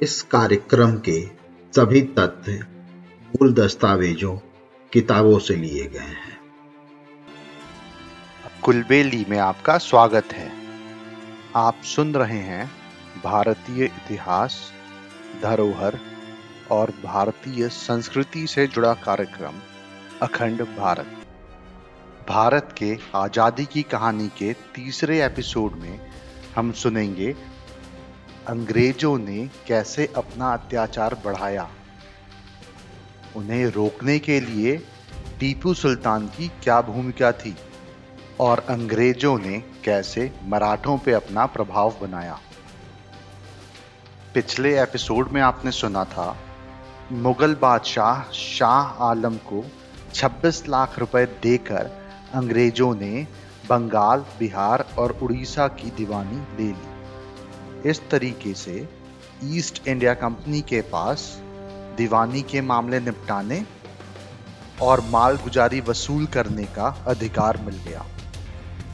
इस कार्यक्रम के सभी तथ्य मूल दस्तावेजों, किताबों से लिए गए हैं। कुलबेली में आपका स्वागत है। आप सुन रहे हैं भारतीय इतिहास, धरोहर और भारतीय संस्कृति से जुड़ा कार्यक्रम, अखंड भारत। भारत के आज़ादी की कहानी के तीसरे एपिसोड में हम सुनेंगे अंग्रेज़ों ने कैसे अपना अत्याचार बढ़ाया? उन्हें रोकने के लिए टीपू सुल्तान की क्या भूमिका थी? और अंग्रेज़ों ने कैसे मराठों पे अपना प्रभाव बनाया? पिछले एपिसोड में आपने सुना था, मुगल बादशाह शाह आलम को 26 लाख रुपए देकर अंग्रेज़ों ने बंगाल, बिहार और उड़ीसा की दीवानी ले ली। इस तरीके से ईस्ट इंडिया कंपनी के पास दीवानी के मामले निपटाने और माल गुजारी वसूल करने का अधिकार मिल गया।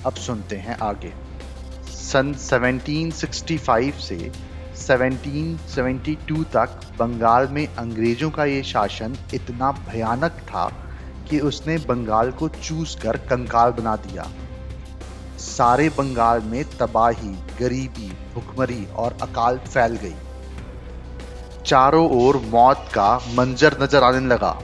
अब सुनते हैं आगे। सन 1765 से 1772 तक बंगाल में अंग्रेज़ों का ये शासन इतना भयानक था कि उसने बंगाल को चूस कर कंकाल बना दिया। सारे बंगाल में तबाही, गरीबी, भुखमरी और अकाल फैल गई। चारों ओर मौत का मंजर नज़र आने लगा।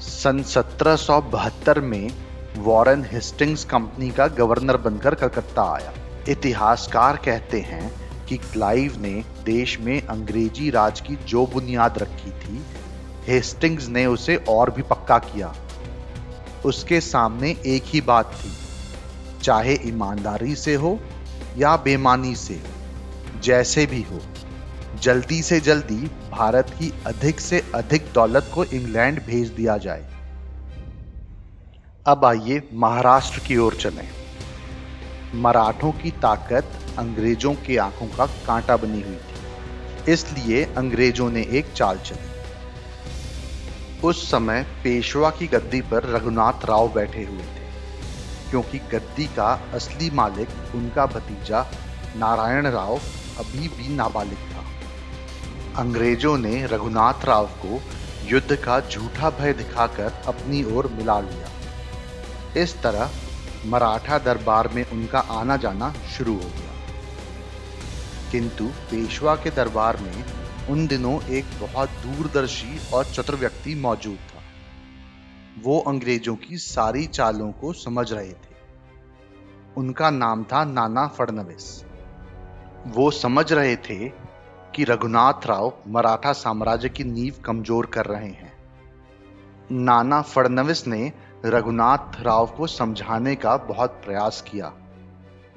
सन 1772 में वॉरेन हेस्टिंग्स कंपनी का गवर्नर बनकर कलकत्ता आया। इतिहासकार कहते हैं कि क्लाइव ने देश में अंग्रेज़ी राज की जो बुनियाद रखी थी, हेस्टिंग्स ने उसे और भी पक्का किया। उसके सामने एक ही बात थी, चाहे ईमानदारी से हो या बेमानी से, जैसे भी हो, जल्दी से जल्दी भारत की अधिक से अधिक दौलत को इंग्लैंड भेज दिया जाए। अब आइए महाराष्ट्र की ओर चलें। मराठों की ताकत अंग्रेज़ों की आँखों का कांटा बनी हुई थी, इसलिए अंग्रेज़ों ने एक चाल चली उस समय पेशवा की गद्दी पर रघुनाथ राव बैठे हुए थे, क्योंकि गद्दी का असली मालिक उनका भतीजा नारायण राव अभी भी नाबालिग था। अंग्रेज़ों ने रघुनाथ राव को युद्ध का झूठा भय दिखाकर अपनी ओर मिला लिया। इस तरह मराठा दरबार में उनका आना जाना शुरू हो गया। किंतु पेशवा के दरबार में उन दिनों एक बहुत दूरदर्शी और चतुर व्यक्ति मौजूद था। वो अंग्रेज़ों की सारी चालों को समझ रहे थे। उनका नाम था नाना फडनविस वो समझ रहे थे कि रघुनाथ राव मराठा साम्राज्य की नींव कमज़ोर कर रहे हैं। नाना फडनविस ने रघुनाथ राव को समझाने का बहुत प्रयास किया,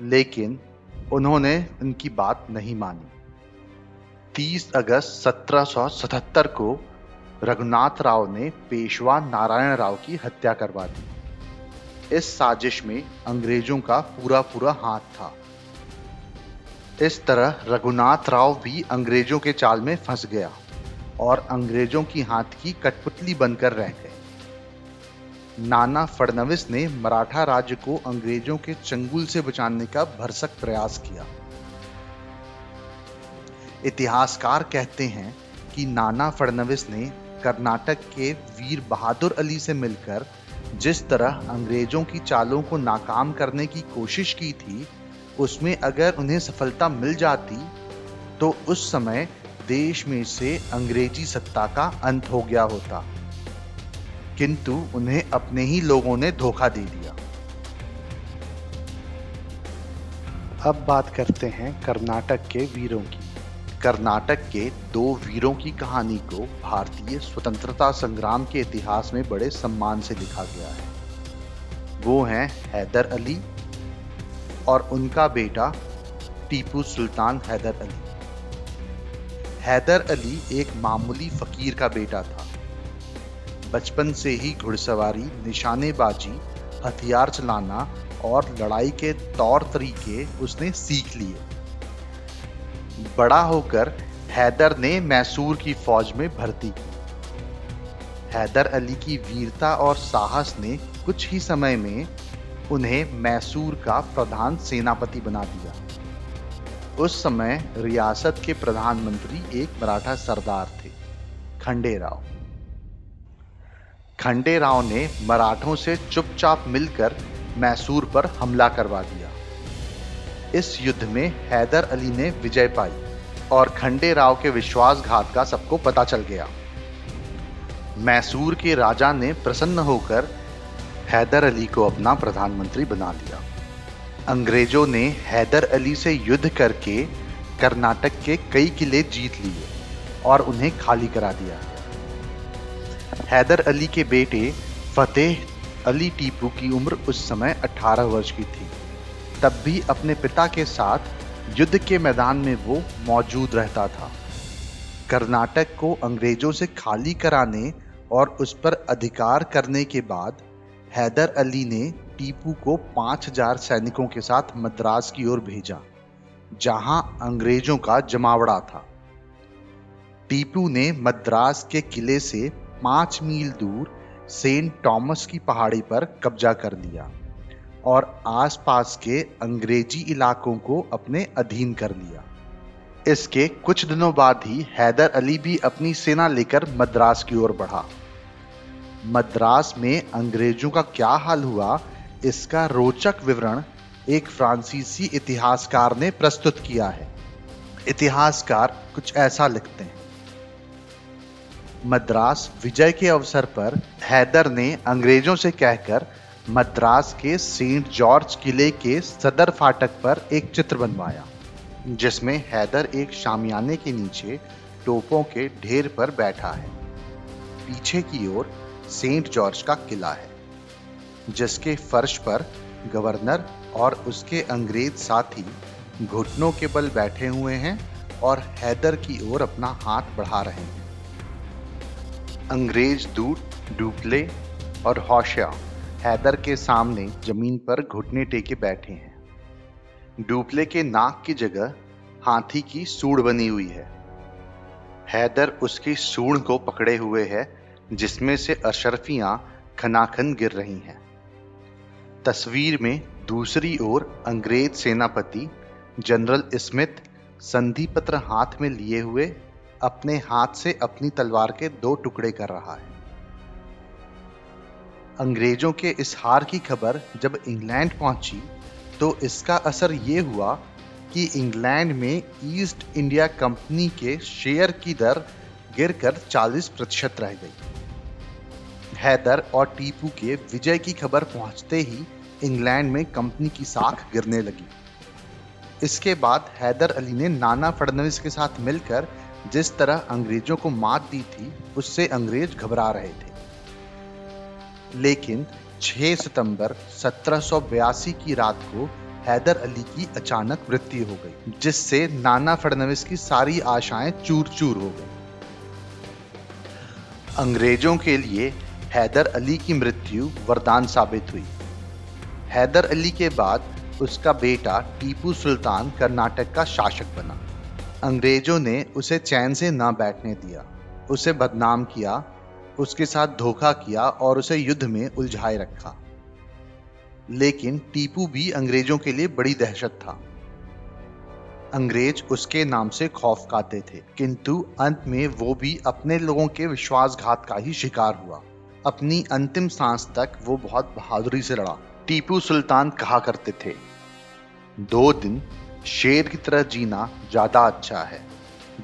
लेकिन उन्होंने उनकी बात नहीं मानी। 30 अगस्त 1777 को रघुनाथ राव ने पेशवा नारायण राव की हत्या करवा दी। इस साजिश में अंग्रेज़ों का पूरा पूरा हाथ था। इस तरह रघुनाथ राव भी अंग्रेज़ों के चाल में फंस गया और अंग्रेज़ों की हाथ की कठपुतली बनकर रह गए। नाना फडनविस ने मराठा राज्य को अंग्रेज़ों के चंगुल से बचाने का भरसक प्रयास किया। इतिहासकार कहते हैं कि नाना फडणवीस ने कर्नाटक के वीर बहादुर अली से मिलकर जिस तरह अंग्रेज़ों की चालों को नाकाम करने की कोशिश की थी, उसमें अगर उन्हें सफलता मिल जाती तो उस समय देश में से अंग्रेज़ी सत्ता का अंत हो गया होता। किंतु उन्हें अपने ही लोगों ने धोखा दे दिया। अब बात करते हैं कर्नाटक के वीरों की। कर्नाटक के दो वीरों की कहानी को भारतीय स्वतंत्रता संग्राम के इतिहास में बड़े सम्मान से लिखा गया है। वो हैं हैदर अली और उनका बेटा टीपू सुल्तान हैदर अली। हैदर अली एक मामूली फकीर का बेटा था। बचपन से ही घुड़सवारी, निशानेबाजी, हथियार चलाना और लड़ाई के तौर तरीके उसने सीख लिए। बड़ा होकर हैदर ने मैसूर की फौज में भर्ती। की हैदर अली की वीरता और साहस ने कुछ ही समय में उन्हें मैसूर का प्रधान सेनापति बना दिया। उस समय रियासत के प्रधानमंत्री एक मराठा सरदार थे, खंडेराव। खंडेराव ने मराठों से चुपचाप मिलकर मैसूर पर हमला करवा दिया। इस युद्ध में हैदर अली ने विजय पाई और खंडे राव के विश्वासघात का सबको पता चल गया। मैसूर के राजा ने प्रसन्न होकर हैदर अली को अपना प्रधानमंत्री बना लिया अंग्रेज़ों ने हैदर अली से युद्ध करके कर्नाटक के कई किले जीत लिए और उन्हें खाली करा दिया। हैदर अली के बेटे फतेह अली टीपू की उम्र उस समय 18 वर्ष की थी। तब भी अपने पिता के साथ युद्ध के मैदान में वो मौजूद रहता था। कर्नाटक को अंग्रेज़ों से खाली कराने और उस पर अधिकार करने के बाद हैदर अली ने टीपू को 5000 सैनिकों के साथ मद्रास की ओर भेजा, जहाँ अंग्रेज़ों का जमावड़ा था। टीपू ने मद्रास के किले से पाँच मील दूर सेंट टॉमस की पहाड़ी पर कब्जा कर लिया। और आसपास के अंग्रेज़ी इलाकों को अपने अधीन कर लिया। इसके कुछ दिनों बाद ही हैदर अली भी अपनी सेना लेकर मद्रास की ओर बढ़ा। मद्रास में अंग्रेज़ों का क्या हाल हुआ, इसका रोचक विवरण एक फ्रांसीसी इतिहासकार ने प्रस्तुत किया है। इतिहासकार कुछ ऐसा लिखते हैं। मद्रास विजय के अवसर पर हैदर ने अंग्रेज़ों से कहकर मद्रास के सेंट जॉर्ज किले के सदर फाटक पर एक चित्र बनवाया, जिसमें हैदर एक शामियाने के नीचे टोपों के ढेर पर बैठा है। पीछे की ओर सेंट जॉर्ज का किला है, जिसके फर्श पर गवर्नर और उसके अंग्रेज़ साथी घुटनों के बल बैठे हुए हैं और हैदर की ओर अपना हाथ बढ़ा रहे हैं। अंग्रेज़ दूत डुपले और हौशिया हैदर के सामने ज़मीन पर घुटने टेके बैठे हैं। डुपले के नाक की जगह हाथी की सूढ़ बनी हुई है। हैदर उसकी सूढ़ को पकड़े हुए है, जिसमें से अशरफियाँ खनाखन गिर रही हैं। तस्वीर में दूसरी ओर अंग्रेज़ सेनापति जनरल स्मिथ संधि पत्र हाथ में लिए हुए अपने हाथ से अपनी तलवार के दो टुकड़े कर रहा है। अंग्रेज़ों के इस हार की खबर जब इंग्लैंड पहुँची तो इसका असर यह हुआ कि इंग्लैंड में ईस्ट इंडिया कंपनी के शेयर की दर गिरकर 40 प्रतिशत रह गई। हैदर और टीपू के विजय की खबर पहुँचते ही इंग्लैंड में कंपनी की साख गिरने लगी। इसके बाद हैदर अली ने नाना फडनवीस के साथ मिलकर जिस तरह अंग्रेज़ों को मात दी थी, उससे अंग्रेज़ घबरा रहे थे। लेकिन 6 सितंबर 1782 की रात को हैदर अली की अचानक मृत्यु हो गई, जिससे नाना फडनवीस की सारी आशाएँ चूर चूर हो गई। अंग्रेज़ों के लिए हैदर अली की मृत्यु वरदान साबित हुई। हैदर अली के बाद उसका बेटा टीपू सुल्तान कर्नाटक का शासक बना। अंग्रेज़ों ने उसे चैन से ना बैठने दिया, उसे बदनाम किया उसके साथ धोखा किया और उसे युद्ध में उलझाए रखा। लेकिन टीपू भी अंग्रेज़ों के लिए बड़ी दहशत था। अंग्रेज़ उसके नाम से खौफ खाते थे, किंतु अंत में वो भी अपने लोगों के विश्वासघात का ही शिकार हुआ। अपनी अंतिम सांस तक वो बहुत बहादुरी से लड़ा। टीपू सुल्तान कहा करते थे, दो दिन शेर की तरह जीना ज़्यादा अच्छा है,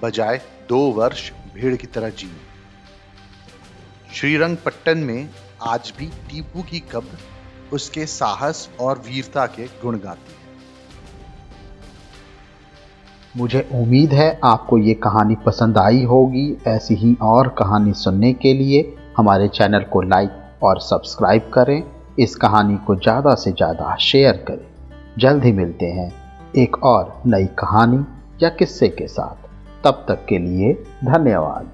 बजाय दो वर्ष भीड़ की तरह जीने। श्रीरंगपट्टन में आज भी टीपू की कब्र उसके साहस और वीरता के गुण गाती है। मुझे उम्मीद है आपको ये कहानी पसंद आई होगी। ऐसी ही और कहानी सुनने के लिए हमारे चैनल को लाइक और सब्सक्राइब करें। इस कहानी को ज़्यादा से ज़्यादा शेयर करें। जल्द ही मिलते हैं एक और नई कहानी या किस्से के साथ। तब तक के लिए धन्यवाद।